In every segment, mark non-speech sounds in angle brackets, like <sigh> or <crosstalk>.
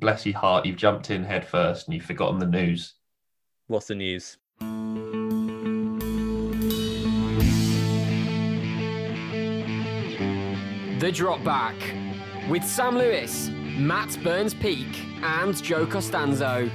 bless your heart, you've jumped in head first and you've forgotten the news. What's the news? The Drop Back with Sam Lewis, Matt Burns Peak, and Joe Costanzo.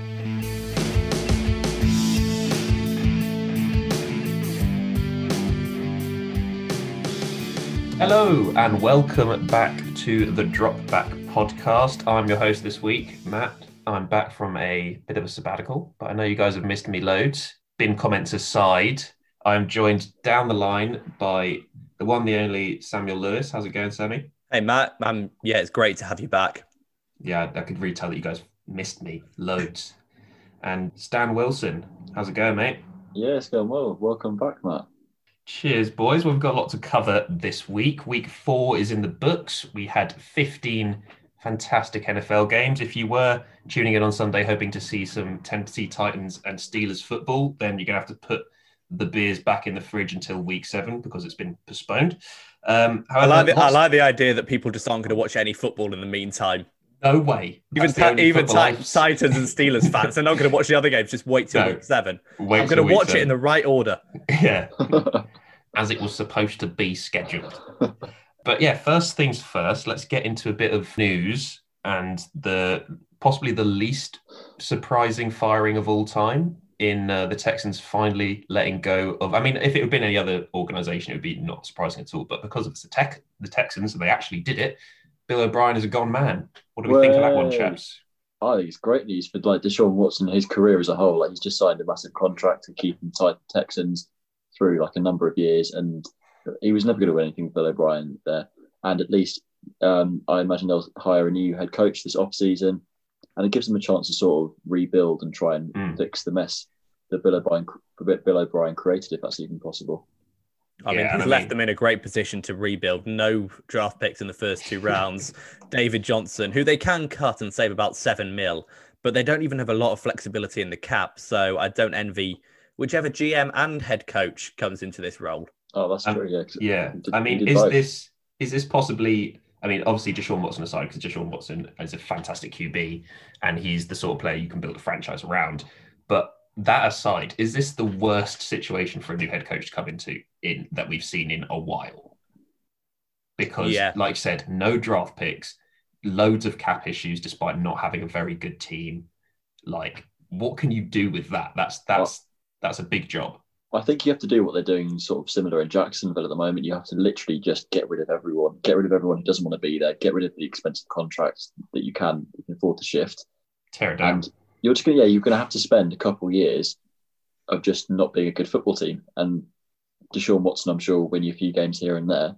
Hello and welcome back to the Drop Back podcast. I'm your host this week, Matt. I'm back from a bit of a sabbatical, but I know you guys have missed me loads. Bin comments aside, I'm joined down the line by the one, the only Samuel Lewis. How's it going, Sammy? Hey, Matt. Um, yeah, it's great to have you back. Yeah, I could really tell that you guys missed me loads. And Stan Wilson, how's it going, mate? Yeah, it's going well. Welcome back, Matt. Cheers, boys. We've got a lot to cover this week. Week four is in the books. We had 15 fantastic NFL games. If you were tuning in on Sunday hoping to see some Tennessee Titans and Steelers football, then you're going to have to put the beers back in the fridge until week seven because it's been postponed. Um, however, I, like the, I like the idea that people just aren't going to watch any football in the meantime. No way. Even even ta- <laughs> Titans and Steelers fans, they're not going to watch the other games. Just wait till no. week seven. Wait I'm going to watch seven. it in the right order. <laughs> Yeah, <laughs> as it was supposed to be scheduled. But yeah, first things first. Let's get into a bit of news and the possibly the least surprising firing of all time in uh, the Texans finally letting go of. I mean, if it had been any other organization, it would be not surprising at all. But because it's the tech, the Texans, and they actually did it, Bill O'Brien is a gone man. What do we think of that one, chaps? I think it's great news for like Deshaun Watson, his career as a whole. Like he's just signed a massive contract to keep him tied to Texans through like a number of years, and he was never going to win anything with Bill O'Brien there. And at least um, I imagine they'll hire a new head coach this off season, and it gives them a chance to sort of rebuild and try and mm. fix the mess that Bill O'Brien, Bill O'Brien created, if that's even possible. I yeah, mean, he's I left them in a great position to rebuild. No draft picks in the first two rounds. <laughs> David Johnson, who they can cut and save about seven mil, but they don't even have a lot of flexibility in the cap. So I don't envy whichever GM and head coach comes into this role. Oh, that's um, true. Yeah. yeah. I mean, is both. this is this possibly? I mean, obviously, Deshaun Watson aside, because Deshaun Watson is a fantastic QB and he's the sort of player you can build a franchise around. But that aside, is this the worst situation for a new head coach to come into in that we've seen in a while? Because, yeah. like I said, no draft picks, loads of cap issues, despite not having a very good team. Like, what can you do with that? That's that's well, that's a big job. I think you have to do what they're doing, sort of similar in Jacksonville at the moment. You have to literally just get rid of everyone, get rid of everyone who doesn't want to be there, get rid of the expensive contracts that you can, you can afford to shift. Tear it down. And you're just gonna, yeah, you're going to have to spend a couple of years of just not being a good football team. And Deshaun Watson, I'm sure, will win you a few games here and there.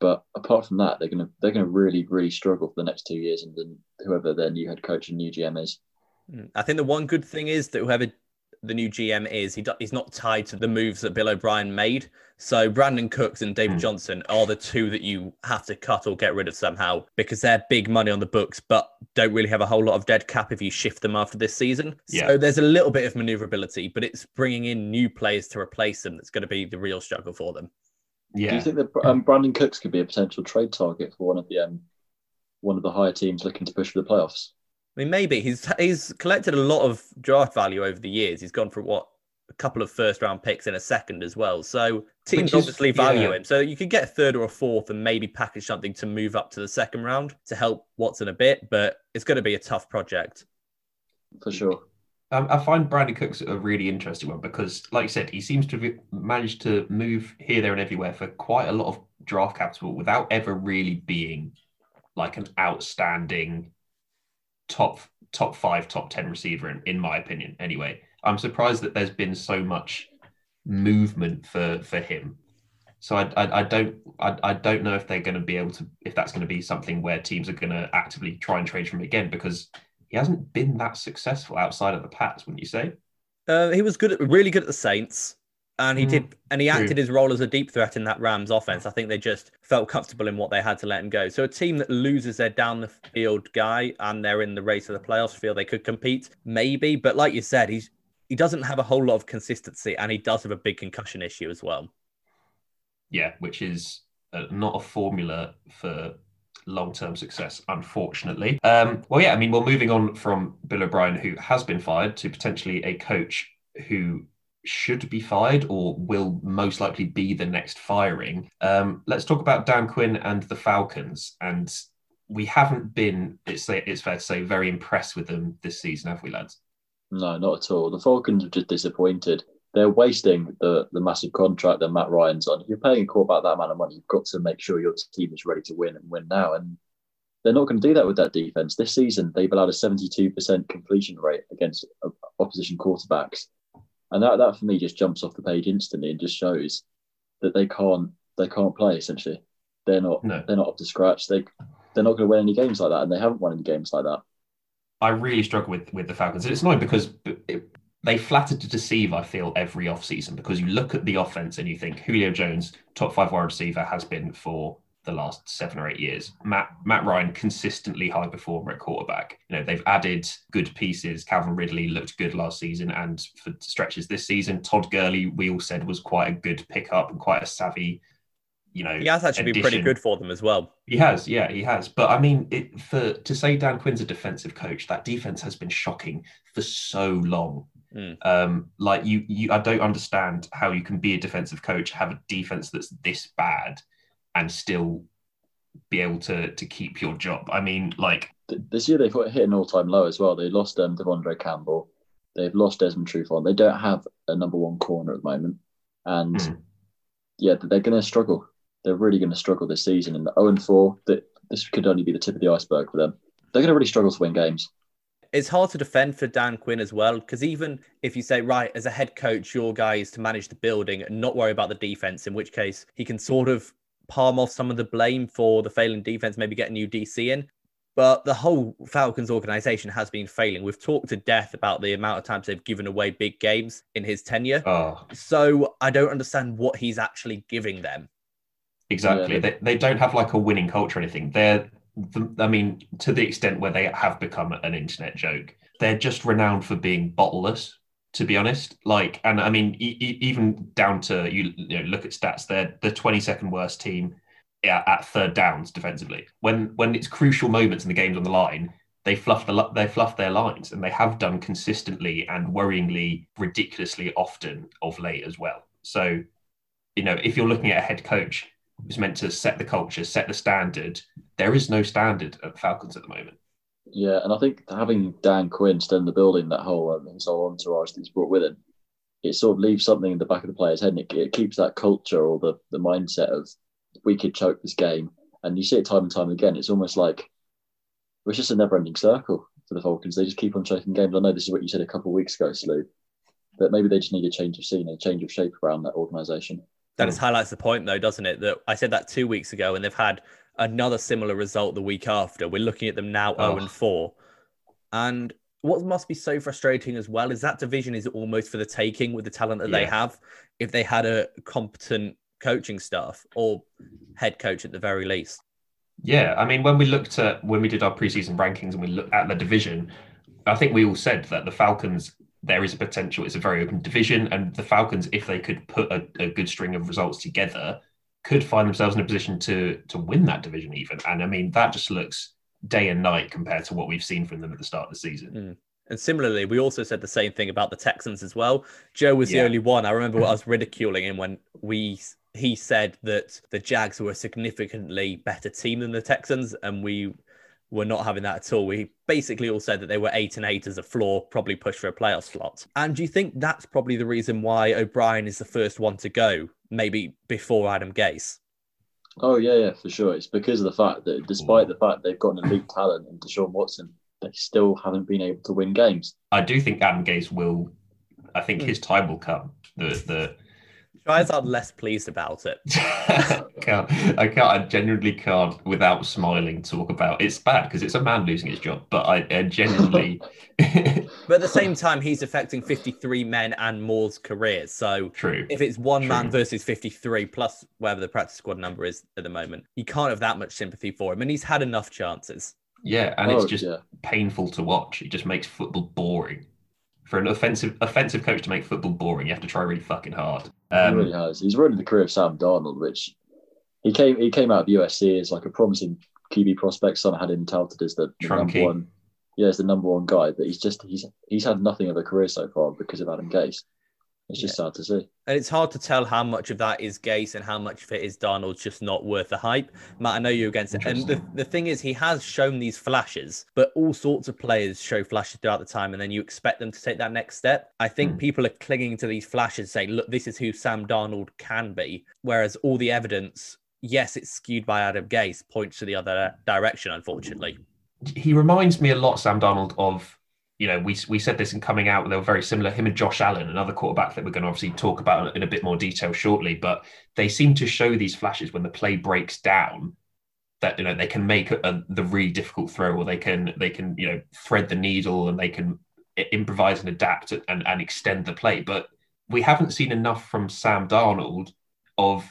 But apart from that, they're gonna they're gonna really really struggle for the next two years, and then whoever their new head coach and new GM is. Mm, I think the one good thing is that whoever the new GM is. He do, he's not tied to the moves that Bill O'Brien made. So Brandin Cooks and David mm. Johnson are the two that you have to cut or get rid of somehow because they're big money on the books, but don't really have a whole lot of dead cap if you shift them after this season. Yeah. So there's a little bit of maneuverability, but it's bringing in new players to replace them that's going to be the real struggle for them. Yeah. Do you think that um, Brandin Cooks could be a potential trade target for one of the um, one of the higher teams looking to push for the playoffs? I mean, maybe he's he's collected a lot of draft value over the years. He's gone for what a couple of first round picks in a second as well. So teams is, obviously value yeah. him. So you could get a third or a fourth and maybe package something to move up to the second round to help Watson a bit. But it's going to be a tough project for sure. Um, I find Brandin Cooks a really interesting one because, like you said, he seems to have managed to move here, there, and everywhere for quite a lot of draft capital without ever really being like an outstanding top top five, top ten receiver in, in my opinion. Anyway, I'm surprised that there's been so much movement for for him. So I, I, I don't I, I don't know if they're going to be able to if that's going to be something where teams are going to actively try and trade from him again because he hasn't been that successful outside of the Pats, wouldn't you say? Uh, he was good, at, really good at the Saints and he mm, did and he acted his role as a deep threat in that Rams offense. I think they just felt comfortable in what they had to let him go. So a team that loses their down the field guy and they're in the race of the playoffs feel they could compete, maybe. But like you said, he's he doesn't have a whole lot of consistency and he does have a big concussion issue as well. Yeah, which is uh, not a formula for long term success, unfortunately. Um, well, yeah, I mean, we're moving on from Bill O'Brien, who has been fired, to potentially a coach who should be fired or will most likely be the next firing. Um, let's talk about Dan Quinn and the Falcons. And we haven't been, it's, it's fair to say, very impressed with them this season, have we, lads? No, not at all. The Falcons are just disappointed. They're wasting the, the massive contract that Matt Ryan's on. If you're paying a quarterback that amount of money, you've got to make sure your team is ready to win and win now. And they're not going to do that with that defense. This season, they've allowed a 72% completion rate against opposition quarterbacks. And that, that for me just jumps off the page instantly and just shows that they can't they can't play essentially. They're not no. they're not up to scratch. They they're not going to win any games like that, and they haven't won any games like that. I really struggle with with the Falcons. And it's annoying because it, they flatter to deceive. I feel every offseason because you look at the offense and you think Julio Jones, top five wide receiver, has been for the last seven or eight years. Matt Matt Ryan consistently high performer at quarterback. You know they've added good pieces. Calvin Ridley looked good last season and for stretches this season. Todd Gurley we all said was quite a good pickup and quite a savvy. You know, he has actually addition. been pretty good for them as well. He has, yeah, he has. But I mean, it, for to say Dan Quinn's a defensive coach, that defense has been shocking for so long. Mm. Um, like you, you, I don't understand how you can be a defensive coach, have a defense that's this bad, and still be able to to keep your job. I mean, like this year they've hit an all time low as well. They lost um, De'Vondre Campbell. They've lost Desmond Trufant. They don't have a number one corner at the moment, and mm. yeah, they're going to struggle. They're really going to struggle this season. And 0 and 4, that this could only be the tip of the iceberg for them. They're going to really struggle to win games it's hard to defend for Dan Quinn as well because even if you say right as a head coach, your guy is to manage the building and not worry about the defense, in which case he can sort of palm off some of the blame for the failing defense, maybe get a new DC in. But the whole Falcons organization has been failing. We've talked to death about the amount of times they've given away big games in his tenure. Oh. So I don't understand what he's actually giving them. Exactly. Yeah. They, they don't have like a winning culture or anything. They're I mean, to the extent where they have become an internet joke, they're just renowned for being bottleless. To be honest, like, and I mean, e- even down to you, you know, look at stats. They're the 22nd worst team at third downs defensively. When when it's crucial moments and the game's on the line, they fluff the they fluff their lines, and they have done consistently and worryingly ridiculously often of late as well. So, you know, if you're looking at a head coach who's meant to set the culture, set the standard, there is no standard at Falcons at the moment. Yeah, and I think having Dan Quinn still in the building, that whole um, his whole entourage that he's brought with him, it sort of leaves something in the back of the player's head, and it, it keeps that culture or the the mindset of we could choke this game. And you see it time and time again. It's almost like it's just a never-ending circle for the Falcons. They just keep on choking games. I know this is what you said a couple of weeks ago, Slew, but maybe they just need a change of scene, a change of shape around that organisation. That just highlights the point, though, doesn't it? That I said that two weeks ago, and they've had another similar result the week after. We're looking at them now oh. 0 and 4. And what must be so frustrating as well is that division is almost for the taking with the talent that yeah. they have. If they had a competent coaching staff or head coach at the very least. Yeah, I mean, when we looked at when we did our preseason rankings and we looked at the division, I think we all said that the Falcons there is a potential. It's a very open division, and the Falcons, if they could put a, a good string of results together, could find themselves in a position to to win that division even. And I mean, that just looks day and night compared to what we've seen from them at the start of the season. Mm. And similarly, we also said the same thing about the Texans as well. Joe was yeah. the only one. I remember <laughs> I was ridiculing him when we he said that the Jags were a significantly better team than the Texans, and we were not having that at all. We basically all said that they were eight and eight as a floor, probably push for a playoff slot. And do you think that's probably the reason why O'Brien is the first one to go, maybe before Adam Gase? Oh yeah, yeah, for sure. It's because of the fact that despite the fact they've got an elite talent in Deshaun Watson, they still haven't been able to win games. I do think Adam Gase will. I think hmm. his time will come. The the Guys are less pleased about it. <laughs> I can't. I can't. I genuinely can't, without smiling, talk about. It's bad because it's a man losing his job. But I, I genuinely. <laughs> <laughs> but at the same time, he's affecting fifty-three men and more's careers. So true. If it's one true. man versus fifty-three plus whatever the practice squad number is at the moment, you can't have that much sympathy for him, and he's had enough chances. Yeah, and oh, it's just yeah. painful to watch. It just makes football boring for an offensive offensive coach to make football boring, you have to try really fucking hard. Um, he really has. He's ruined the career of Sam Darnold, which he came he came out of USC as like a promising QB prospect. Some had him touted as the, the number one. Yeah, as the number one guy, but he's just he's he's had nothing of a career so far because of Adam Gase. It's just sad to see. And it's hard to tell how much of that is Gase and how much of it is Darnold just not worth the hype. Matt, I know you're against it. And the, the thing is, he has shown these flashes, but all sorts of players show flashes throughout the time, and then you expect them to take that next step. I think Hmm. people are clinging to these flashes, saying, look, this is who Sam Darnold can be. Whereas all the evidence, yes, it's skewed by Adam Gase, points to the other direction, unfortunately. he reminds me a lot, Sam Darnold, of you know we we said this in coming out. They were very similar. Him and Josh Allen, another quarterback that we're going to obviously talk about in a bit more detail shortly. But they seem to show these flashes when the play breaks down that you know they can make a, the really difficult throw, or they can they can you know thread the needle and they can improvise and adapt and, and extend the play. But we haven't seen enough from Sam Darnold of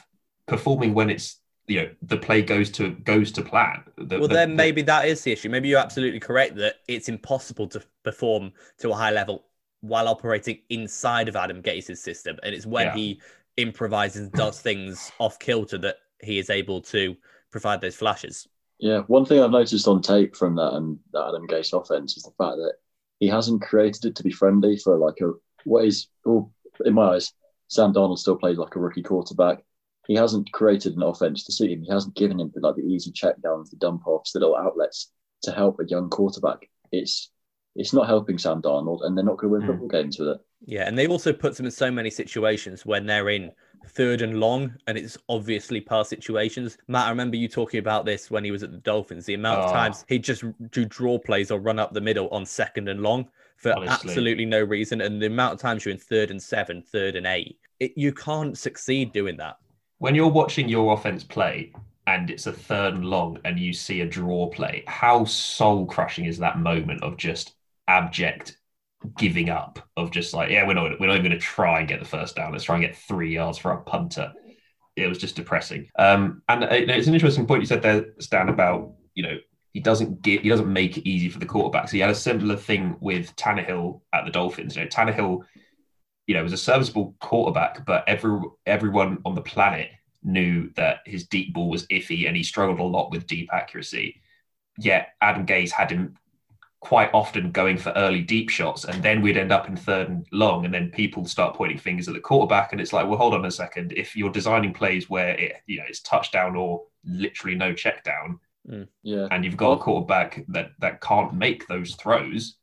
performing when it's you know the play goes to goes to plan. The- Well, the- then the- maybe that is the issue. Maybe you're absolutely correct that it's impossible to perform to a high level while operating inside of Adam Gase's system. And it's when Yeah. he improvises and does <clears throat> things off kilter that he is able to provide those flashes. Yeah, one thing I've noticed on tape from that and that Adam Gase offense is the fact that he hasn't created it to be friendly for like a what is well, in my eyes, Sam Darnold still plays like a rookie quarterback. He hasn't created an offense to suit him. He hasn't given him like the easy check downs, the dump offs, the little outlets to help a young quarterback. It's it's not helping Sam Darnold, and they're not going to win Mm. football games with it. Yeah, and they've also put them in so many situations when they're in third and long, and it's obviously pass situations. Matt, I remember you talking about this when he was at the Dolphins. The amount of Oh. times he'd just do draw plays or run up the middle on second and long for Honestly. absolutely no reason, and the amount of times you're in third and seven, third and eight, it, you can't succeed doing that. when you're watching your offense play and it's a third and long and you see a draw play, how soul crushing is that moment of just abject giving up of just like, yeah, we're not we're not even going to try and get the first down. Let's try and get three yards for our punter. It was just depressing. Um, and uh, it's an interesting point you said there, Stan, about you know he doesn't get he doesn't make it easy for the quarterbacks. He had a similar thing with Tannehill at the Dolphins. You know, Tannehill you know, was a serviceable quarterback, but every everyone on the planet knew that his deep ball was iffy and he struggled a lot with deep accuracy. Yet Adam Gase had him quite often going for early deep shots, and then we'd end up in third and long, and then people start pointing fingers at the quarterback, and it's like, well, hold on a second. If you're designing plays where it, you know, it's touchdown or literally no check down, mm. Yeah, and you've got a quarterback that that can't make those throws,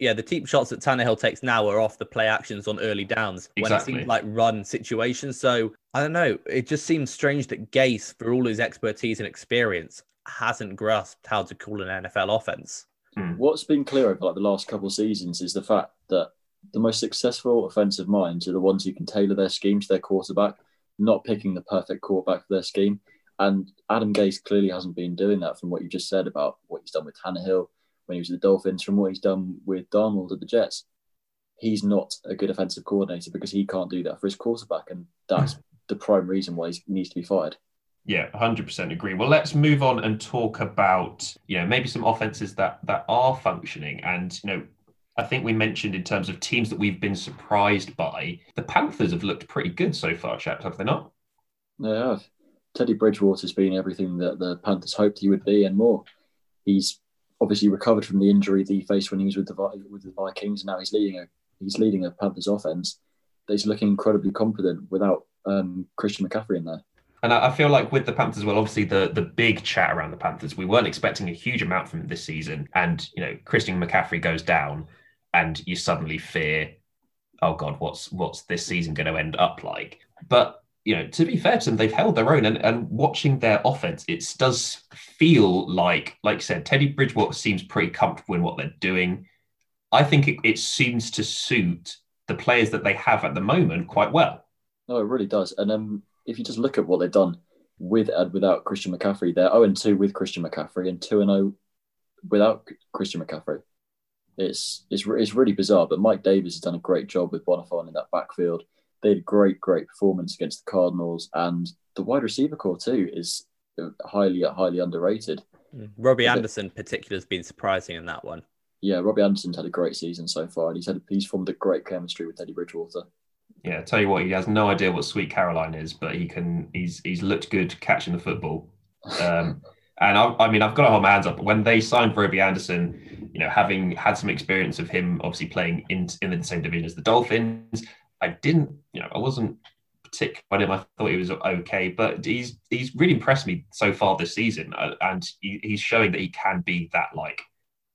Yeah, the deep shots that Tannehill takes now are off the play actions on early downs when it Exactly. seems like run situations. So I don't know. It just seems strange that Gase, for all his expertise and experience, hasn't grasped how to call an NFL offense. Hmm. What's been clear over like the last couple of seasons is the fact that the most successful offensive minds are the ones who can tailor their scheme to their quarterback, not picking the perfect quarterback for their scheme. And Adam Gase clearly hasn't been doing that from what you just said about what he's done with Tannehill when he was at the Dolphins, from what he's done with Darnold at the Jets. He's not a good offensive coordinator because he can't do that for his quarterback. And that's hmm. the prime reason why he needs to be fired. Yeah, 100% agree. Well, let's move on and talk about, you know, maybe some offenses that that are functioning and, you know, I think we mentioned in terms of teams that we've been surprised by, the Panthers have looked pretty good so far, chaps, have they not? Have. Teddy Bridgewater's been everything that the Panthers hoped he would be and more. He's obviously recovered from the injury that he faced when he was with the with the Vikings. Now he's leading a he's leading a Panthers offense. He's looking incredibly confident without um, Christian McCaffrey in there. And I I feel like with the Panthers, well, obviously the the big chat around the Panthers, we weren't expecting a huge amount from this season. And, you know, Christian McCaffrey goes down and you suddenly fear, oh God, what's what's this season going to end up like? But you know, to be fair to them, they've held their own. And, and watching their offense, it does feel like, like you said, Teddy Bridgewater seems pretty comfortable in what they're doing. I think it, it seems to suit the players that they have at the moment quite well. No, it really does. And um, if you just look at what they've done with and without Christian McCaffrey, they're 0 and 2 with Christian McCaffrey and 2 and 0 without Christian McCaffrey. It's, it's it's really bizarre, but Mike Davis has done a great job with Bonifon in that backfield. They had a great, great performance against the Cardinals, and the wide receiver corps too is highly, highly underrated. Mm. Robbie Okay. Anderson, particularly, has been surprising in that one. Yeah, Robbie Anderson's had a great season so far, and he's had he's formed a great chemistry with Teddy Bridgewater. Yeah, tell you what, he has no idea what Sweet Caroline is, but he can. He's he's looked good catching the football. Um, And I, I mean, I've got to hold my hands up. When they signed Robbie Anderson, you know, having had some experience of him obviously playing in in the same division as the Dolphins, I didn't, you know, I wasn't particularly. I thought he was okay, but he's he's really impressed me so far this season, uh, and he, he's showing that he can be that like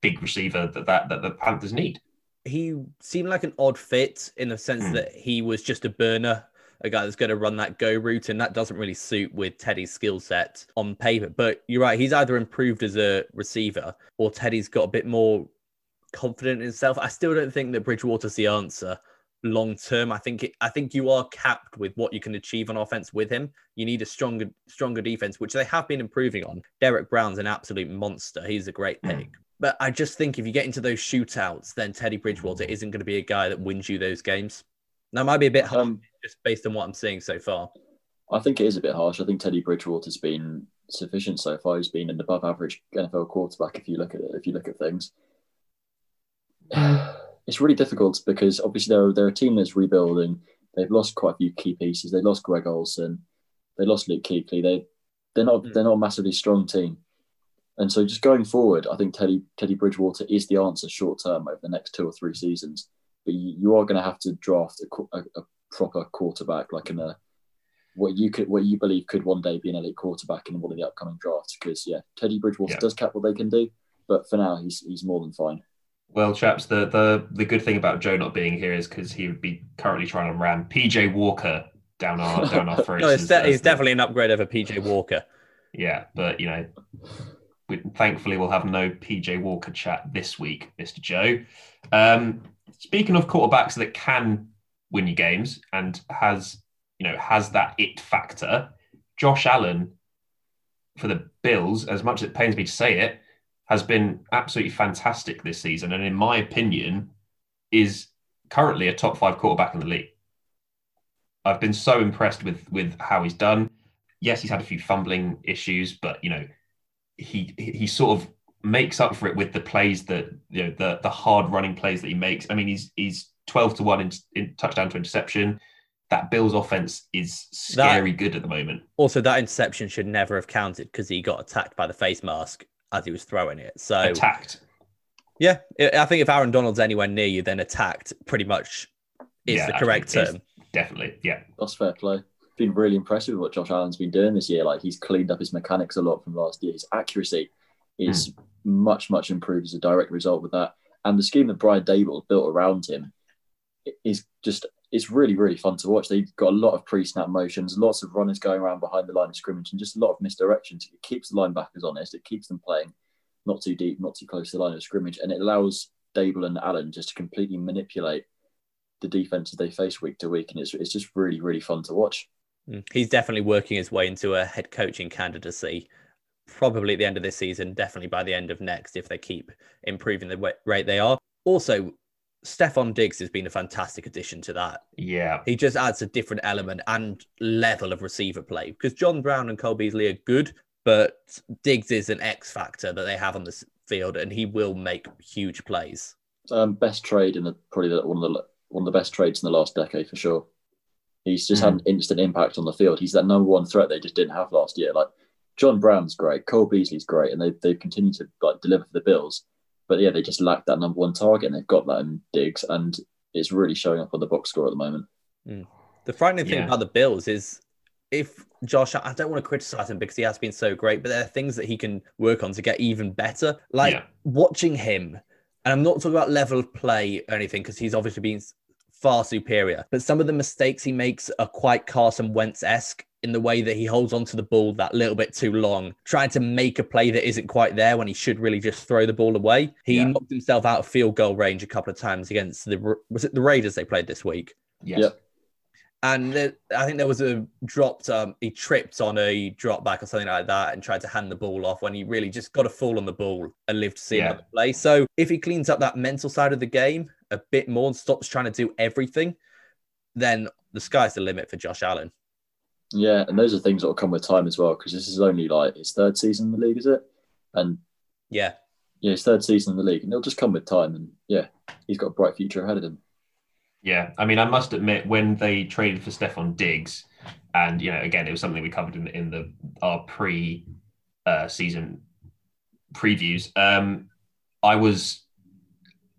big receiver that that, that the Panthers need. He seemed like an odd fit in the sense Mm. that he was just a burner, a guy that's going to run that go route, and that doesn't really suit with Teddy's skill set on paper. But you're right, he's either improved as a receiver or Teddy's got a bit more confident in himself. I still don't think that Bridgewater's the answer long term. I think it, I think you are capped with what you can achieve on offense with him. You need a stronger stronger defense, which they have been improving on. Derrick Brown's an absolute monster. He's a great pick. But I just think if you get into those shootouts, then Teddy Bridgewater isn't going to be a guy that wins you those games. That might be a bit harsh Um, just based on what I'm seeing so far. I think it is a bit harsh. I think Teddy Bridgewater's been sufficient so far. He's been an above average NFL quarterback if you look at it, if you look at things. <sighs> It's really difficult because obviously they're they're a team that's rebuilding. They've lost quite a few key pieces. They lost Greg Olsen. They lost Luke Kuechly. They they're not Mm. they're not a massively strong team. And so just going forward, I think Teddy Teddy Bridgewater is the answer short term over the next two or three seasons. But you, you are going to have to draft a, a, a proper quarterback, like in a what you could what you believe could one day be an elite quarterback in one of the upcoming drafts. Because yeah, Teddy Bridgewater Yeah. does cap what they can do, but for now he's he's more than fine. Well, chaps, the the the good thing about Joe not being here is because he would be currently trying to ram PJ Walker down our down our <laughs> throats. No, it's, de- as it's the- definitely an upgrade over PJ Walker. Yeah, but you know, we, thankfully we'll have no PJ Walker chat this week, Mr. Joe. Um, speaking of quarterbacks that can win you games and has you know has that it factor, Josh Allen for the Bills, as much as it pains me to say it, has been absolutely fantastic this season, and in my opinion, is currently a top five quarterback in the league. I've been so impressed with with how he's done yes, he's had a few fumbling issues, but you know, he he he sort of makes up for it with the plays that you know the the hard running plays that he makes. I mean, he's he's twelve to one in, in touchdown to interception. That Bills offense is scary good at the moment. Also, that interception should never have counted because he got attacked by the face mask as he was throwing it. So, Attacked. yeah, I I think if Aaron Donald's anywhere near you, then attacked pretty much is Yeah, the correct term. Definitely. Yeah. That's fair play. Been really impressive with what Josh Allen's been doing this year. Like he's cleaned up his mechanics a lot from last year. His accuracy is hmm. much, much improved as a direct result with that. And the scheme that Brian Daboll built around him is just it's really, really fun to watch. They've got a lot of pre-snap motions, lots of runners going around behind the line of scrimmage, and just a lot of misdirections. It keeps the linebackers honest. It keeps them playing not too deep, not too close to the line of scrimmage, and it allows Dable and Allen just to completely manipulate the defenses they face week to week, and it's it's just really, really fun to watch. Mm. He's definitely working his way into a head coaching candidacy. Probably at the end of this season, definitely by the end of next, if they keep improving the rate they are. Also, Stefon Diggs has been a fantastic addition to that. Yeah. He just adds a different element and level of receiver play because John Brown and Cole Beasley are good, but Diggs is an X factor that they have on this field, and he will make huge plays. Um, best trade in the probably the, one of the one of the best trades in the last decade for sure. He's just had an instant impact on the field. He's that number one threat they just didn't have last year. Like John Brown's great, Cole Beasley's great, and they they've continued to like deliver for the Bills. But yeah, they just lack that number one target, and they've got that in Diggs, and it's really showing up on the box score at the moment. Hmm. The frightening thing Yeah. about the Bills is if Josh, I don't want to criticize him because he has been so great, but there are things that he can work on to get even better. Like Yeah. watching him, and I'm not talking about level of play or anything because he's obviously been far superior, but some of the mistakes he makes are quite Carson Wentz esque in the way that he holds onto the ball that little bit too long, trying to make a play that isn't quite there when he should really just throw the ball away. He Yeah. knocked himself out of field goal range a couple of times against the was it the Raiders they played this week. Yes. Yep. And there, I think there was a dropped, um, he tripped on a drop back or something like that and tried to hand the ball off when he really just got a fall on the ball and lived to see Yeah. another play. So if he cleans up that mental side of the game a bit more and stops trying to do everything, then the sky's the limit for Josh Allen. Yeah, and those are things that will come with time as well, because this is only like his third season in the league, is it? And Yeah. yeah, his third season in the league, and it'll just come with time. And yeah, he's got a bright future ahead of him. Yeah, I mean, I must admit, when they traded for Stefon Diggs, and you know, again, it was something we covered in in the our pre uh, season previews, um, I was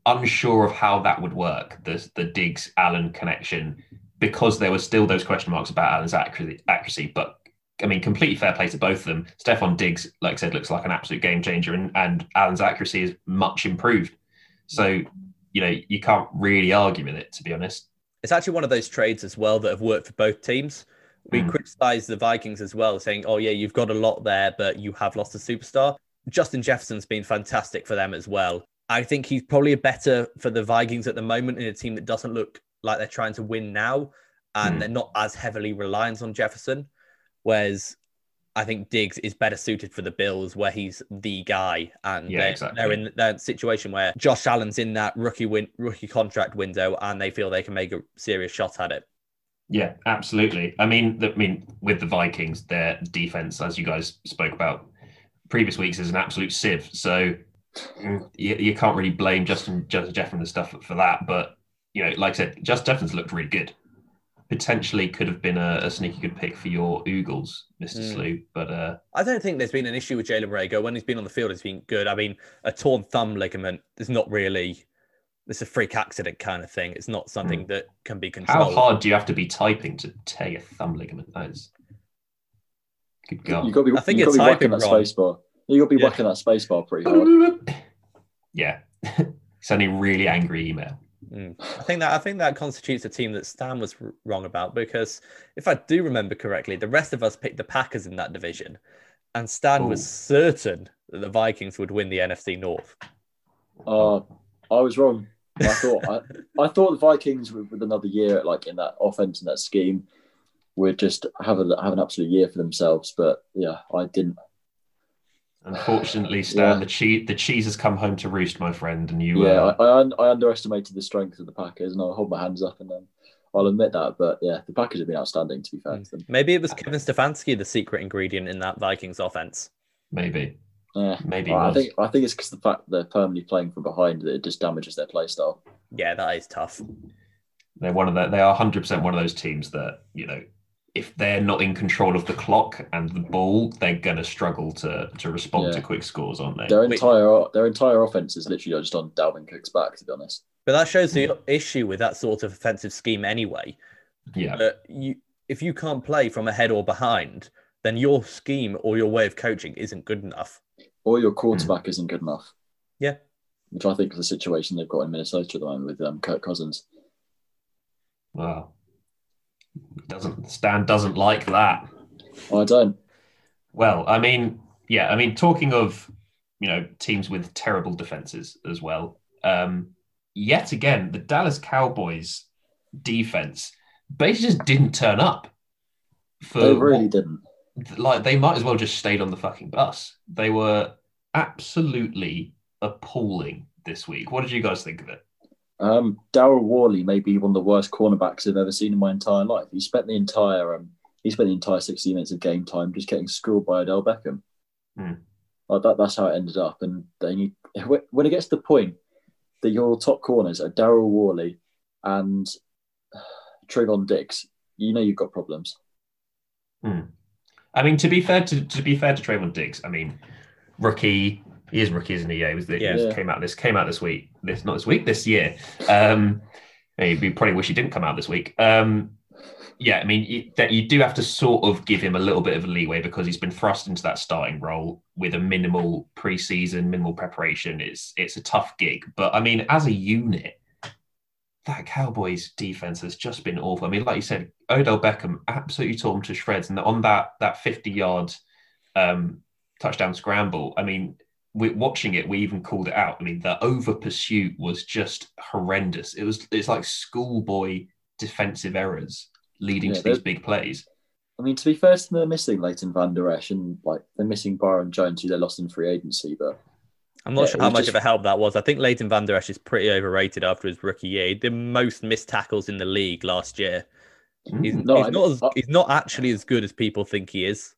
unsure of how that would work. The the Diggs Allen connection because there were still those question marks about Allen's accuracy. accuracy but I mean, completely fair play to both of them. Stefon Diggs, like I said, looks like an absolute game changer, and, and Allen's accuracy is much improved. So, you know, you can't really argue with it, to be honest. It's actually one of those trades as well that have worked for both teams. We Mm. criticized the Vikings as well, saying, "Oh yeah, you've got a lot there, but you have lost a superstar." Justin Jefferson's been fantastic for them as well. I think he's probably better for the Vikings at the moment in a team that doesn't look like they're trying to win now, and Mm. they're not as heavily reliant on Jefferson. Whereas I think Diggs is better suited for the Bills, where he's the guy, and Yeah, they're, exactly. they're in that situation where Josh Allen's in that rookie win, rookie contract window, and they feel they can make a serious shot at it. Yeah, absolutely. I mean, the, I mean, with the Vikings, their defense, as you guys spoke about previous weeks, is an absolute sieve. So you, you can't really blame Justin Justin Jefferson and stuff for that. But you know, like I said, Justin Jefferson's looked really good. Potentially could have been a, a sneaky good pick for your Oogles, Mister Mm. Slew. But uh, I don't think there's been an issue with Jalen Reagor. When he's been on the field, it's been good. I mean, a torn thumb ligament is not really, it's a freak accident kind of thing. It's not something that can be Hmm. how hard do you have to be typing to tear your thumb ligament? That is good God. You got to be. I think you you're got be typing that wrong. space bar. You got be Yeah. whacking that space bar pretty hard. <laughs> yeah, <laughs> sending really angry email. Mm. I think that I think that constitutes a team that Stan was r- wrong about because if I do remember correctly, the rest of us picked the Packers in that division, and Stan was certain that the Vikings would win the NFC North. Uh, I was wrong. I thought I, <laughs> I thought the Vikings with, with another year like in that offense and that scheme would just have a have an absolute year for themselves. But yeah, I didn't. Unfortunately, Stan, Yeah. the cheese the cheese has come home to roost, my friend, and you. Yeah, uh, I, I I underestimated the strength of the Packers, and I'll hold my hands up and then I'll admit that. But yeah, the Packers have been outstanding. To be fair to them. Maybe it was Kevin Stefanski, the secret ingredient in that Vikings offense. maybe, Yeah. maybe. it I think I think it's because the fact they're permanently playing from behind that it just damages their play style. Yeah, that is tough. they're one of the. They are hundred percent one of those teams that you know, if they're not in control of the clock and the ball, they're gonna struggle to to respond Yeah. to quick scores, aren't they? Their Wait. entire their entire offense is literally just on Dalvin Cook's back. To be honest, But that shows the issue with that sort of offensive scheme anyway. yeah, That you, if you can't play from ahead or behind, then your scheme or your way of coaching isn't good enough. or your quarterback isn't good enough. Yeah. which I think is the situation they've got in Minnesota at the moment with um, Kirk Cousins. well, doesn't Stan doesn't like that. I don't. Well, I mean, yeah, I mean, talking of you know teams with terrible defenses as well. Um, yet again, the Dallas Cowboys defense basically just didn't turn up. For They really what- didn't. like they might as well just stayed on the fucking bus. They were absolutely appalling this week. What did you guys think of it? Um, Daryl Worley may be one of the worst cornerbacks I've ever seen in my entire life. He spent the entire um, he spent the entire sixty minutes of game time just getting schooled by Odell Beckham. Hmm. Like that, that's how it ended up. And then you, when it gets to the point that your top corners are Daryl Worley and Trevon Diggs, you know you've got problems. I mean, to be fair to to be fair to Trevon Diggs, I mean, rookie. He is rookie, isn't he? Yeah, he was the, he Yeah. was- Yeah. came out this came out this week. This not this week, this year. Um, yeah, we probably wish he didn't come out this week. Um, yeah, I mean you, that you do have to sort of give him a little bit of a leeway because he's been thrust into that starting role with a minimal preseason, minimal preparation. It's it's a tough gig, but I mean, as a unit, that Cowboys defense has just been awful. I mean, like you said, Odell Beckham absolutely tore him to shreds, and on that that fifty yard um, touchdown scramble, I mean. We, watching it, we even called it out. I mean, the over pursuit was just horrendous. It was it's like schoolboy defensive errors leading Yeah, to these big plays. I mean, to be fair to them, they're missing Leighton Vander Esch and like they're missing Byron Jones, who they lost in free agency. But I'm not Yeah, sure how much just- of a help that was. I think Leighton Vander Esch is pretty overrated after his rookie year. He did most missed tackles in the league last year. He's, Mm. No, he's I- not as, I- he's not actually as good as people think he is.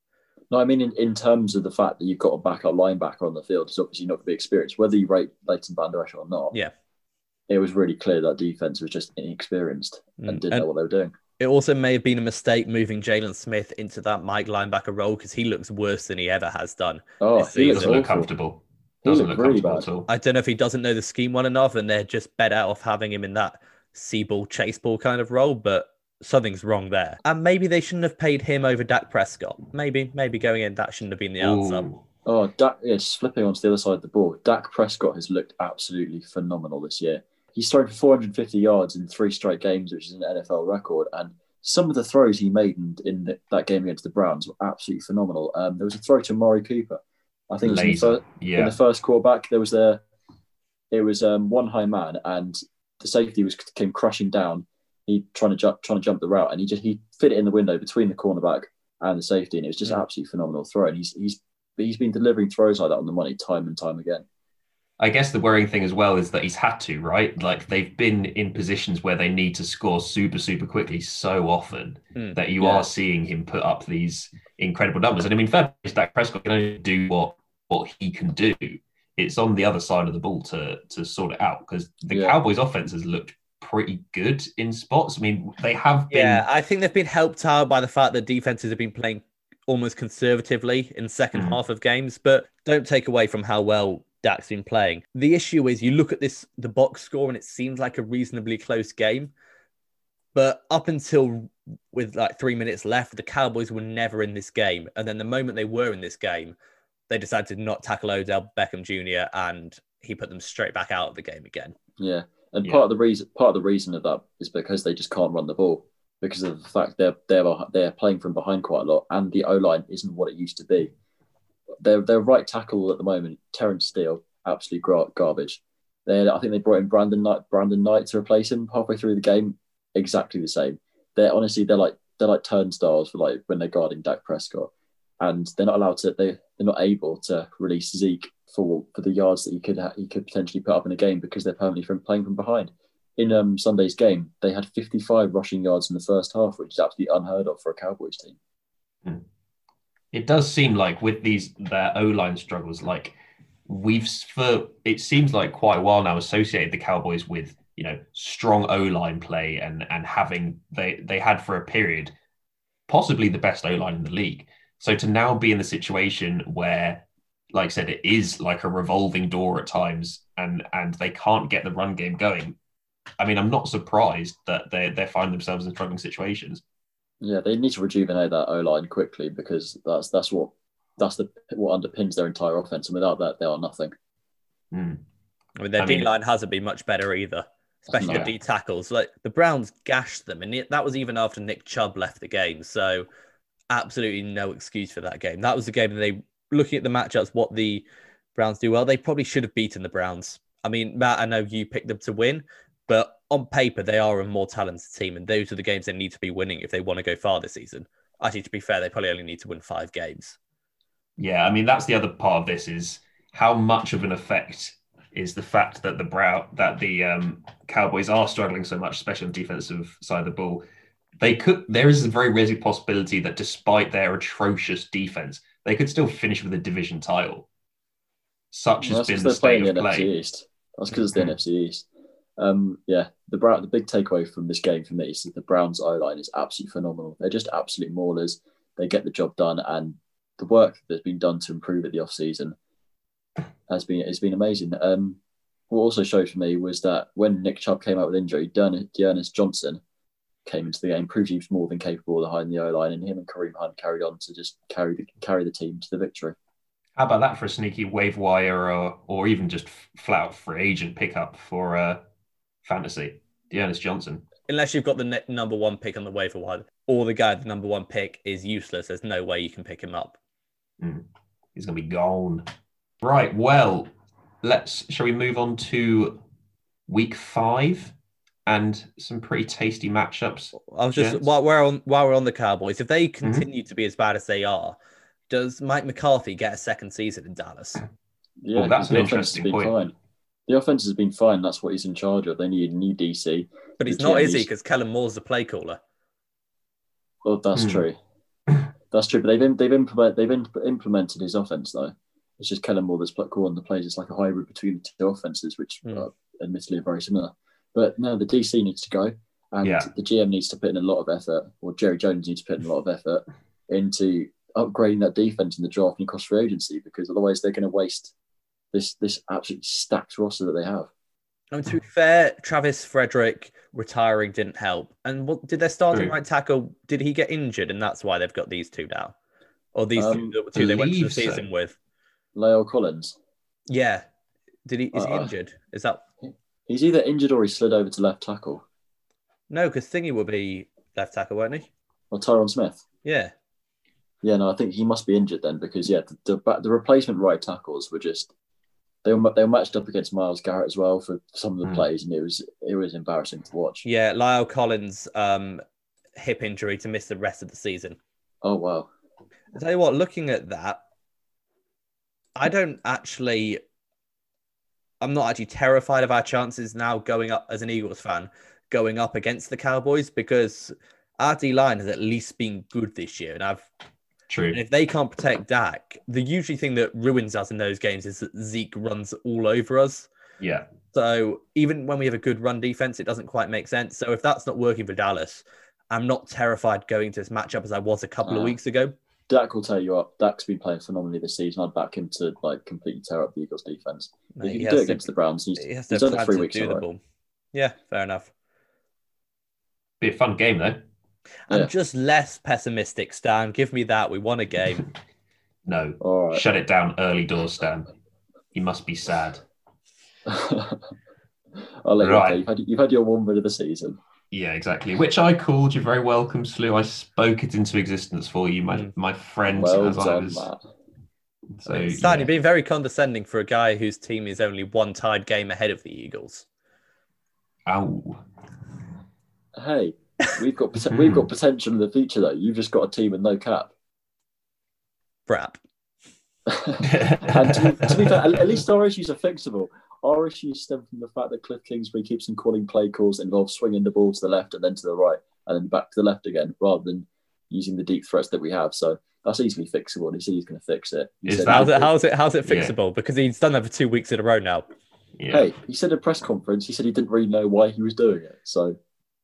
No, I mean in, in terms of the fact that you've got a backup linebacker on the field, it's obviously not going to be experienced. Whether you rate Leighton Vander Esch or not, Yeah. it was really clear that defense was just inexperienced Mm. and didn't And- know what they were doing. It also may have been a mistake moving Jaylon Smith into that Mike linebacker role because he looks worse than he ever has done. Oh, This he looks Doesn't look comfortable. Doesn't looked look really comfortable bad. at all. I don't know if he doesn't know the scheme well enough and they're just better off having him in that see ball, chase ball kind of role, but something's wrong there. And maybe they shouldn't have paid him over Dak Prescott. Maybe, maybe going in, that shouldn't have been the answer. Ooh. Oh, Dak, yeah, just flipping onto the other side of the ball. Dak Prescott has looked absolutely phenomenal this year. He's thrown for 450 yards in three straight games, which is an NFL record. And some of the throws he made in, in the, that game against the Browns were absolutely phenomenal. Um, there was a throw to Amari Cooper. I think it was in the, Laser. fir- in the first quarterback. There was a, it was um, one high man, and the safety was came crashing down. He trying to jump, trying to jump the route, and he just he fit it in the window between the cornerback and the safety, and it was just Yeah. absolutely phenomenal throw. And he's he's he's been delivering throws like that on the money time and time again. I guess the worrying thing as well is that he's had to, right? Like they've been in positions where they need to score super, super quickly so often Hmm. that you Yeah. are seeing him put up these incredible numbers. And I mean, fair to Dak Prescott can only do what what he can do. It's on the other side of the ball to to sort it out because the Yeah. Cowboys' offense has looked pretty good in spots. I mean, they have been. Yeah, I think they've been helped out by the fact that defenses have been playing almost conservatively in second Mhm. half of games, but don't take away from how well Dak's been playing. The issue is you look at this the box score and it seems like a reasonably close game. But up until with like three minutes left, the Cowboys were never in this game. And then the moment they were in this game, they decided to not tackle Odell Beckham Jr. and he put them straight back out of the game again. Yeah, and Yeah. part of the reason part of the reason of that is because they just can't run the ball because of the fact they're they're they're playing from behind quite a lot, and the O line isn't what it used to be. Their their right tackle at the moment, Terence Steele, absolute gar- garbage. They I think they brought in Brandon Knight Brandon Knight to replace him halfway through the game, exactly the same. They're honestly they're like they're like turnstiles for like when they're guarding Dak Prescott, and they're not allowed to they they're not able to release Zeke for for the yards that he could ha- he could potentially put up in a game because they're permanently from playing from behind. In um, Sunday's game, they had 55 rushing yards in the first half, which is absolutely unheard of for a Cowboys team. it does seem like with these their O line struggles, like we've for it seems like quite a while now associated the Cowboys with you know strong O line play and and having they they had for a period possibly the best O line in the league. So to now be in the situation where, like I said, it is like a revolving door at times, and and they can't get the run game going. I mean, I'm not surprised that they they find themselves in struggling situations. Yeah, they need to rejuvenate that O line quickly because that's that's what that's the what underpins their entire offense, and without that, they are nothing. Hmm. I mean, their I mean- D line hasn't been much better either, especially No. the D tackles. Like the Browns gashed them, and that was even after Nick Chubb left the game. So, absolutely no excuse for that game. That was the game that they, looking at the matchups, what the Browns do well, they probably should have beaten the Browns. I mean, Matt, I know you picked them to win, but on paper, they are a more talented team, and those are the games they need to be winning if they want to go far this season. Actually, to be fair, they probably only need to win five games. Yeah, I mean that's the other part of this is how much of an effect is the fact that the brow that the um, Cowboys are struggling so much, especially on the defensive side of the ball. They could. There is a very realistic possibility that despite their atrocious defense, they could still finish with a division title. Such Well, has been the state of the NFC play. East. That's because it's the. NFC East. Um, yeah, the Brown, the big takeaway from this game for me is that the Browns O line is absolutely phenomenal. They're just absolute maulers. They get the job done, and the work that's been done to improve it the off season has been has been amazing. Um, what also showed for me was that when Nick Chubb came out with injury, D'Ernest Johnson came into the game, proved he was more than capable behind the O line, and him and Kareem Hunt carried on to just carry the carry the team to the victory. How about that for a sneaky wave wire or or even just flout out free agent pickup for uh, fantasy? D'Ernest Johnson. unless you've got the ne- number one pick on the waiver wire, or the guy the number one pick is useless. There's no way you can pick him up. He's going to be gone. Right. Well, let's. Shall we move on to week five and some pretty tasty matchups? I was just Gents? while we're on while we're on the Cowboys, if they continue to be as bad as they are, does Mike McCarthy get a second season in Dallas? Yeah, Well, that's an interesting point. Fine. The offense has been fine. That's what he's in charge of. They need a new DC. But he's not, GM is he? Because Kellen Moore's the play caller. Well, that's Hmm. true. That's true. But they've im- they've implement they've imp- implemented his offense though. It's just Kellen Moore that's put calling the plays. It's like a hybrid between the two offenses, which Hmm. are admittedly are very similar. But no, the DC needs to go. And Yeah. the GM needs to put in a lot of effort, or Jerry Jones needs to put in a lot of effort into upgrading that defense in the draft and across free agency because otherwise they're going to waste this this absolutely stacked roster that they have. I mean, to be fair, Travis Frederick retiring didn't help. And what did their starting True. right tackle? Did he get injured, and that's why they've got these two now, or these Um, two, two they went to the believe so. season with? La'el Collins, Yeah. Did he? Is he Uh, injured? Is that he's either injured or he slid over to left tackle. no? Because Thingy will be left tackle, won't he? Or Tyron Smith. Yeah. Yeah, no, I think he must be injured then because yeah, the the, the replacement right tackles were just they were they were matched up against Myles Garrett as well for some of the Hmm. plays, and it was it was embarrassing to watch. Yeah. La'el Collins, um, hip injury to miss the rest of the season. Oh wow, I tell you what, looking at that, I don't actually. I'm not actually terrified of our chances now going up as an Eagles fan, going up against the Cowboys because our D line has at least been good this year, and I've True. and if they can't protect Dak, the usually thing that ruins us in those games is that Zeke runs all over us. Yeah. So even when we have a good run defense, it doesn't quite make sense. So if that's not working for Dallas, I'm not terrified going to this matchup as I was a couple of Uh, weeks ago. Dak will tear you up. Dak's been playing phenomenally this season. I'd back him to like completely tear up the Eagles' defense. Mate, if he you has do it to- against the Browns, he's, He has to he's have done it three to weeks do in the ball. Yeah, fair enough. Be a fun game though. I'm Yeah. just less pessimistic, Stan. Give me that. We won a game. <laughs> No. All right. Shut it down early doors, Stan. You must be sad. <laughs> I'll let you Right. go. You've had, you've had your one win of the season. Yeah, exactly. Which I called. You're very welcome, Slew. I spoke it into existence for you, my Mm. my friend. Well as I was. Matt. So Stan, yeah. you're being very condescending for a guy whose team is only one tied game ahead of the Eagles. Ow. Hey, we've got pot- we've got potential in the future though. You've just got a team with no cap. Brap. <laughs> and to be, to be fair, at at least our issues are fixable. Our issues stem from the fact that Cliff Kingsbury keeps on calling play calls that involve swinging the ball to the left and then to the right and then back to the left again, rather than using the deep threats that we have. So that's easily fixable, and he said he's going to fix it. Said that- How's it, how's it, how's it Yeah. fixable? Because he's done that for two weeks in a row now. yeah. Hey, he said at a press conference, he said he didn't really know why he was doing it. So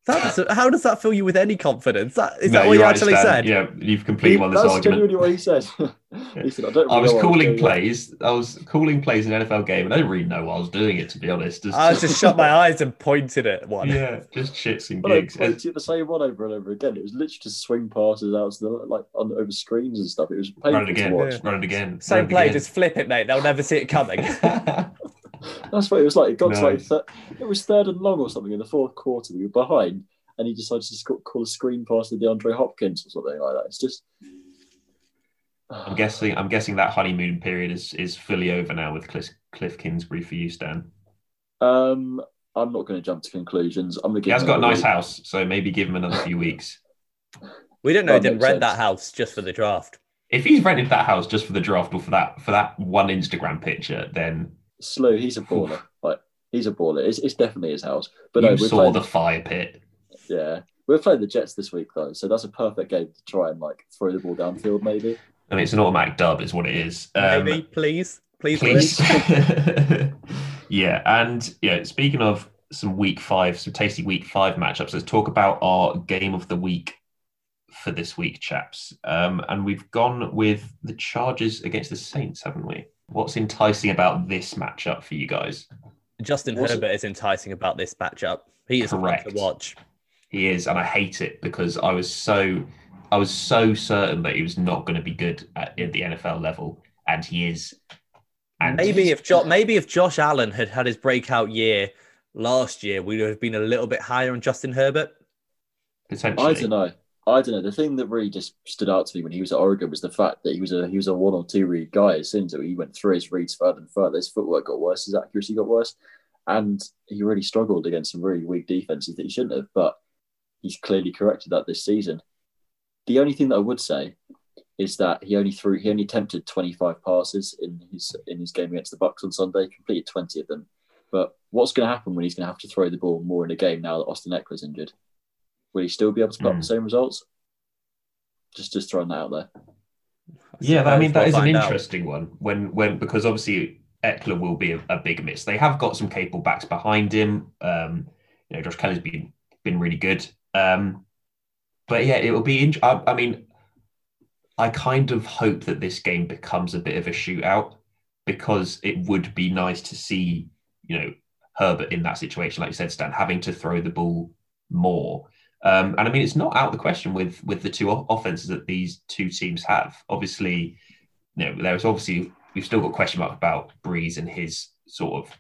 That doesn't- how does that fill you with any confidence? That, is No, that what you're right, actually Stan. said? Yeah, you've completely won this that's argument. genuinely what he said. <laughs> he said, "I don't." Really I was calling plays. I was calling plays in an NFL game, and I didn't really know why I was doing it. To be honest, Just- I just shut my eyes and pointed at one. yeah, just shits and But I gigs. the same one over and over again. It was literally just swing passes out to the like on over screens and stuff. It was painful Run it to again. watch. Yeah. Run it again. Same run play, again. just flip it, mate. They'll never see it coming. <laughs> That's what it was like. It got to like Nice. thir- it was third and long or something in the fourth quarter. We were behind, and he decided to sc- call a screen pass to DeAndre Hopkins or something like that. It's just. I'm guessing. I'm guessing that honeymoon period is is fully over now with Cliff, Cliff Kingsbury for you, Stan. Um, I'm not going to jump to conclusions. I'm going to He give. has him got a nice week. house, so maybe give him another few weeks. we don't know he That didn't makes rent that house just for the draft. If he's rented that house just for the draft or for that for that one Instagram picture, then Slew, he's a baller. like he's a baller. It's, it's definitely his house. But you no, we're saw playing, the fire pit. yeah, we're playing the Jets this week though, so that's a perfect game to try and like throw the ball downfield. Maybe. I mean, it's an automatic dub, is what it is. Um, Maybe, please, please, please. please. <laughs> yeah, and yeah, speaking of some week five, some tasty week five matchups, let's talk about our game of the week for this week, chaps. Um, and we've gone with the Chargers against the Saints, haven't we? What's enticing about this matchup for you guys? Justin What's- Herbert is enticing about this matchup. He is fun Correct. to watch. He is, and I hate it because I was so, I was so certain that he was not going to be good at, at the NFL level, and he is. And Maybe if jo- maybe if Josh Allen had had his breakout year last year, we would have been a little bit higher on Justin Herbert. potentially, I don't know. I don't know. The thing that really just stood out to me when he was at Oregon was the fact that he was a he was a one or two read guy. As soon as he went through his reads further and further, his footwork got worse, his accuracy got worse, and he really struggled against some really weak defenses that he shouldn't have. But he's clearly corrected that this season. The only thing that I would say is that he only threw he only attempted 25 passes in his in his game against the Bucks on Sunday, completed 20 of them. But what's going to happen when he's going to have to throw the ball more in a game now that Austin Ekeler's injured? Will he still be able to put up Hmm. the same results? Just just throwing that out there. Yeah, I mean that We'll is an find out. interesting one. When when because obviously Ekeler will be a, a big miss. They have got some capable backs behind him. Um, you know, Josh Kelley's been been really good. Um, but yeah, it will be. int- I, I mean, I kind of hope that this game becomes a bit of a shootout because it would be nice to see, you know, Herbert in that situation, like you said, Stan, having to throw the ball more. Um, and I mean, it's not out of the question with with the two offenses that these two teams have. Obviously, you know, there's obviously we've still got question mark about Brees and his sort of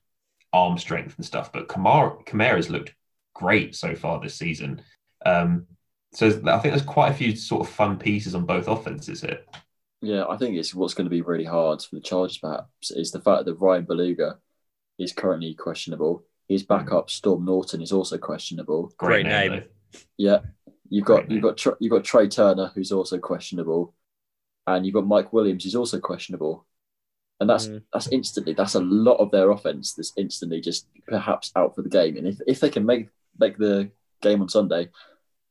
arm strength and stuff, but Kamara Kamara's looked great so far this season. Um, so I think there's quite a few sort of fun pieces on both offenses here. Yeah, I think it's what's going to be really hard for the Chargers, perhaps, is the fact that Bryan Bulaga is currently questionable. His backup Storm Norton is also questionable. Great name. Yeah, you've got you've got you've got Trai Turner who's also questionable, and you've got Mike Williams who's also questionable, and that's Mm. that's instantly that's a lot of their offense that's instantly just perhaps out for the game. And if, if they can make make the game on Sunday,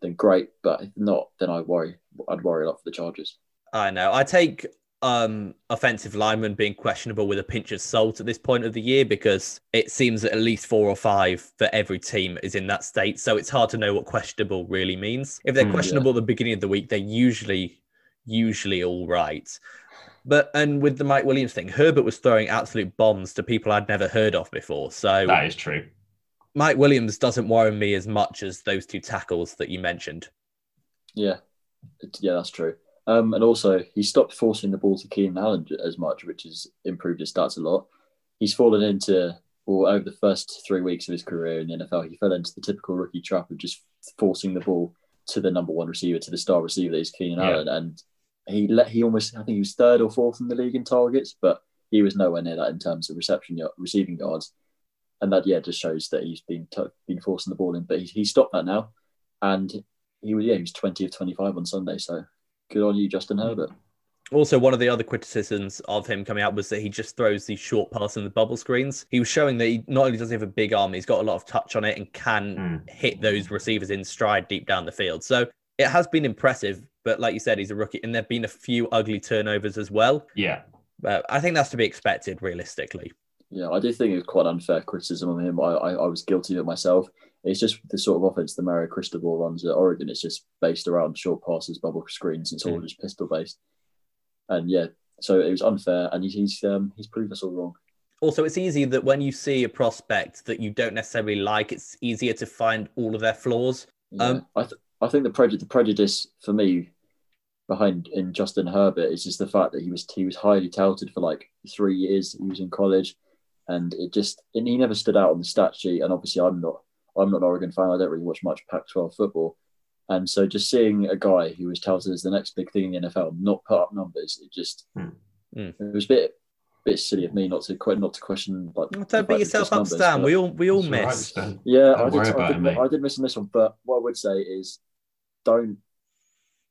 then great. But if not, then I worry. I'd worry a lot for the Chargers. I know. I take um offensive linemen being questionable with a pinch of salt at this point of the year because it seems that at least four or five for every team is in that state. So it's hard to know what questionable really means. If they're yeah. questionable at the beginning of the week, they're usually usually all right. But and with the Mike Williams thing, Herbert was throwing absolute bombs to people I'd never heard of before. So That is true. Mike Williams doesn't worry me as much as those two tackles that you mentioned. Yeah, yeah, that's true. Um, and also, he stopped forcing the ball to Keenan Allen as much, which has improved his stats a lot. He's fallen into, well, over the first three weeks of his career in the NFL, he fell into the typical rookie trap of just forcing the ball to the number one receiver, to the star receiver that is Keenan Yeah. Allen. And he let he almost, I think he was third or fourth in the league in targets, but he was nowhere near that in terms of reception receiving yards. And that, yeah, just shows that he's been t- been forcing the ball in. But he, he stopped that now. And he was, yeah, he was 20 of 25 on Sunday. So good on you, Justin Herbert. Also, one of the other criticisms of him coming out was that he just throws these short passes in the bubble screens. He was showing that he not only does he have a big arm, he's got a lot of touch on it and can Mm. hit those receivers in stride deep down the field. So it has been impressive, but like you said, he's a rookie, and there've been a few ugly turnovers as well. Yeah. But I think that's to be expected, realistically. Yeah, I do think it's quite unfair criticism of him. I, I, I was guilty of it myself. It's just the sort of offense that Mario Cristobal runs at Oregon. It's just based around short passes, bubble screens. It's all just pistol based. And yeah, so it was unfair, and he's he's um, he's proved us all wrong. Also, it's easy that when you see a prospect that you don't necessarily like, it's easier to find all of their flaws. Yeah. Um, I th- I think the prejudice the prejudice for me behind in Justin Herbert is just the fact that he was he was highly touted for like three years. He was in college, and it just and he never stood out on the stat sheet. And obviously, I'm not I'm not an Oregon fan. I don't really watch much Pac-12 football, and so just seeing a guy who was touted as the next big thing in the NFL not put up numbers, it just. Hmm. it was a bit bit silly of me not to que- not to question like. the Don't fact beat yourself up, numbers, Stan. We all we all It's miss. Stan. yeah, Don't I did, I, did, it. I did miss on this one, but what I would say is don't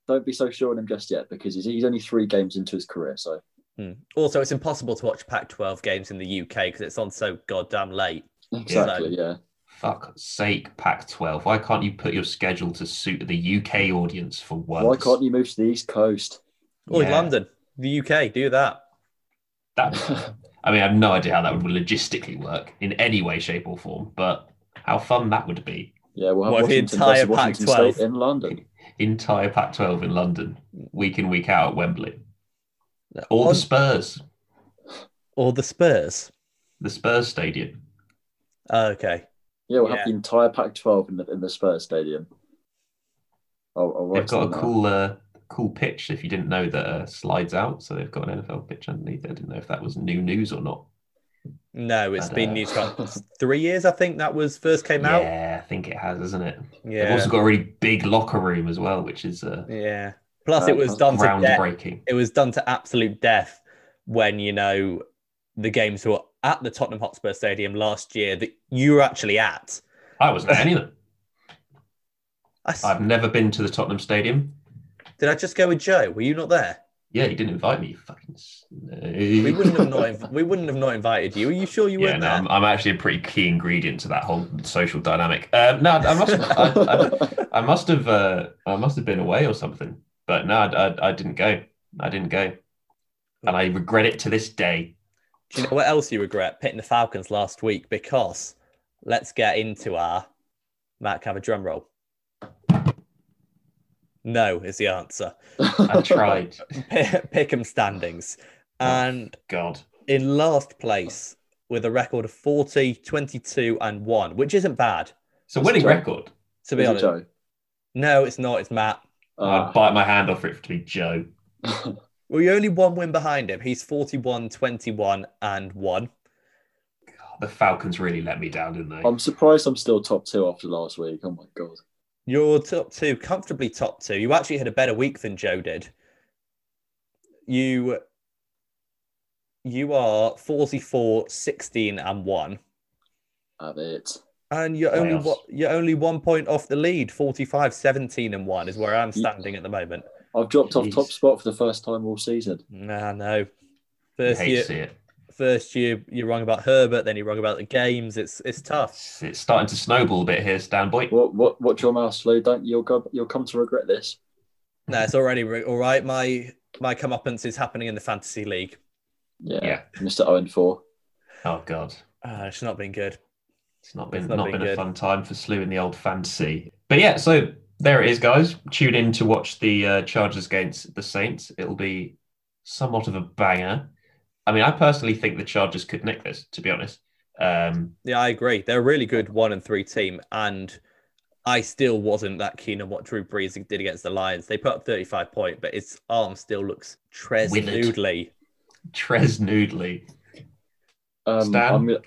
don't be so sure on him just yet because he's, he's only three games into his career. So Hmm. Also, it's impossible to watch Pac-12 games in the UK because it's on so goddamn late. exactly, yeah. Fuck's sake, Pac 12. Why can't you put your schedule to suit the UK audience for once? Why can't you move to the East Coast? Oh, or Yeah. London, the UK, do that. That, <laughs> I mean, I have no idea how that would logistically work in any way, shape, or form, but how fun that would be. yeah, we'll have What if the entire versus Washington Pac-12 in London. <laughs> Entire Pac 12 in London, week in, week out at Wembley. Or On- the Spurs, or the Spurs. the Spurs Stadium. Oh, okay. Yeah, we'll Yeah. have the entire Pac-12 in the in the Spurs Stadium. I'll, I'll they've got a something down. cool, uh, cool pitch. If you didn't know that uh, slides out, so they've got an NFL pitch underneath. I didn't know if that was new news or not. No, it's But, been uh, news for <laughs> three years. I think that was first came out. Yeah, I think it has, isn't it? Yeah. They've also got a really big locker room as well, which is uh, yeah. Plus, it was done to death. groundbreaking. It was done to absolute death when you know the games were at the Tottenham Hotspur Stadium last year that you were actually at. I wasn't at any of them. I've never been to the Tottenham Stadium. did I just go with Joe? Were you not there? Yeah, you didn't invite me. You fucking. We wouldn't have not. <laughs> Inv- we wouldn't have not invited you. Are you sure you yeah, weren't no, there? I'm, I'm actually a pretty key ingredient to that whole social dynamic. Um, no, I must, I, I, I must have, uh, I must have been away or something. But no, I, I, I didn't go. I didn't go, and I regret it to this day. Do you know what else you regret? Pitting the Falcons last week because let's get into our Matt, can I have a drum roll. No, is the answer. <laughs> I tried. <laughs> Pick 'em standings. And God. in last place with a record of 40, 22, and 1, which isn't bad, It's a winning Joe. record. to be Is honest. Joe? No, it's not. It's Matt. Ah. I'd bite my hand off for it to be Joe. <laughs> Well, you're only one win behind him. He's 41, 21, and 1. The Falcons really let me down, didn't they? I'm surprised I'm still top two after last week. Oh my god. You're top two, comfortably top two. You actually had a better week than Joe did. You you are 44, 16, and 1. Have it. And you're only one, you're only one point off the lead. 45, 17, and 1 is where I'm standing at the moment. I've dropped off top spot for the first time all season. Nah, no. You First hate year, to see it. first year you're wrong about Herbert, then you're wrong about the games. It's it's tough. It's, it's starting to snowball a bit here, Stan Boy. What what watch your mouth, Flo. Don't you'll go you'll come to regret this. No, it's already re- all right. My my comeuppance is happening in the fantasy league. Yeah. Yeah. Mr. Owen four. Oh God. Uh, it's not been good. It's not been It's not, not been been a fun time for Slew in the old fantasy. But yeah, so there it is, guys. Tune in to watch the uh, Chargers against the Saints. It'll be somewhat of a banger. I mean, I personally think the Chargers could nick this. To be honest, um, Yeah, I agree. They're a really good one and three team, and I still wasn't that keen on what Drew Brees did against the Lions. They put up 35 point, but his arm still looks Trez Withered. noodly. Trez Noodley. Um, Stan? I'm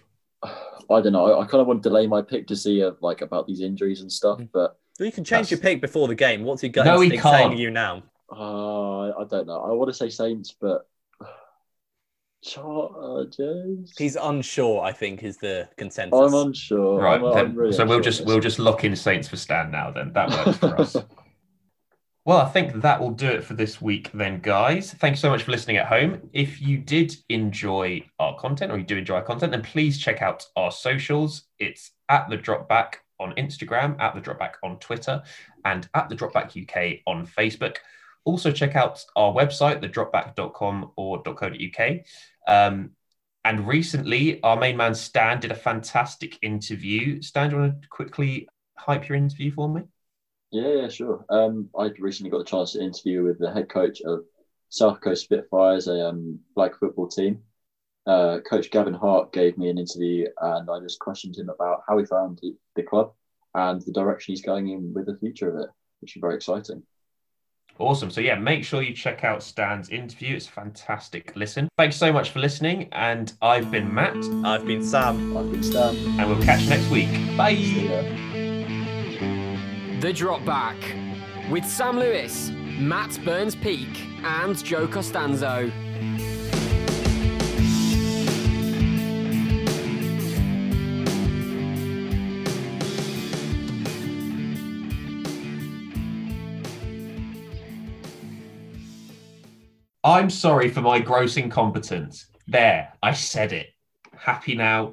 <sighs> I don't know. I, I kind of want to delay my pick to see uh, like about these injuries and stuff, but Well, You can change your pick before the game. What's your gut No, he instinct saying can't. to you now? uh, I don't know. I want to say Saints, but Chargers. He's unsure. I think is the consensus. I'm unsure. Right. I'm, then- I'm really so we'll just we'll just lock in Saints for Stan now. Then that works for us. <laughs> Well, I think that will do it for this week, then, guys. Thank you so much for listening at home. If you did enjoy our content or you do enjoy our content, then please check out our socials. It's at the Dropback on Instagram, at the Dropback on Twitter, and at the Dropback UK on Facebook. Also, check out our website, thedropback.com or .co.uk. Um, and recently, our main man Stan did a fantastic interview. Stan, do you want to quickly hype your interview for me? Yeah, yeah, sure. Um, I recently got the chance to interview with the head coach of South Coast Spitfires, a um, flag football team. Uh, coach Gavin Hart gave me an interview, and I just questioned him about how he found the, the club and the direction he's going in with the future of it, which is very exciting. Awesome. So, yeah, make sure you check out Stan's interview. It's a fantastic listen. Thanks so much for listening. And I've been Matt, I've been Sam. I've been Stan. And we'll catch you next week. Bye. See ya. The Drop Back with Sam Lewis, Matt Burns Peak, and Joe Costanzo. I'm sorry for my gross incompetence. There, I said it. Happy now.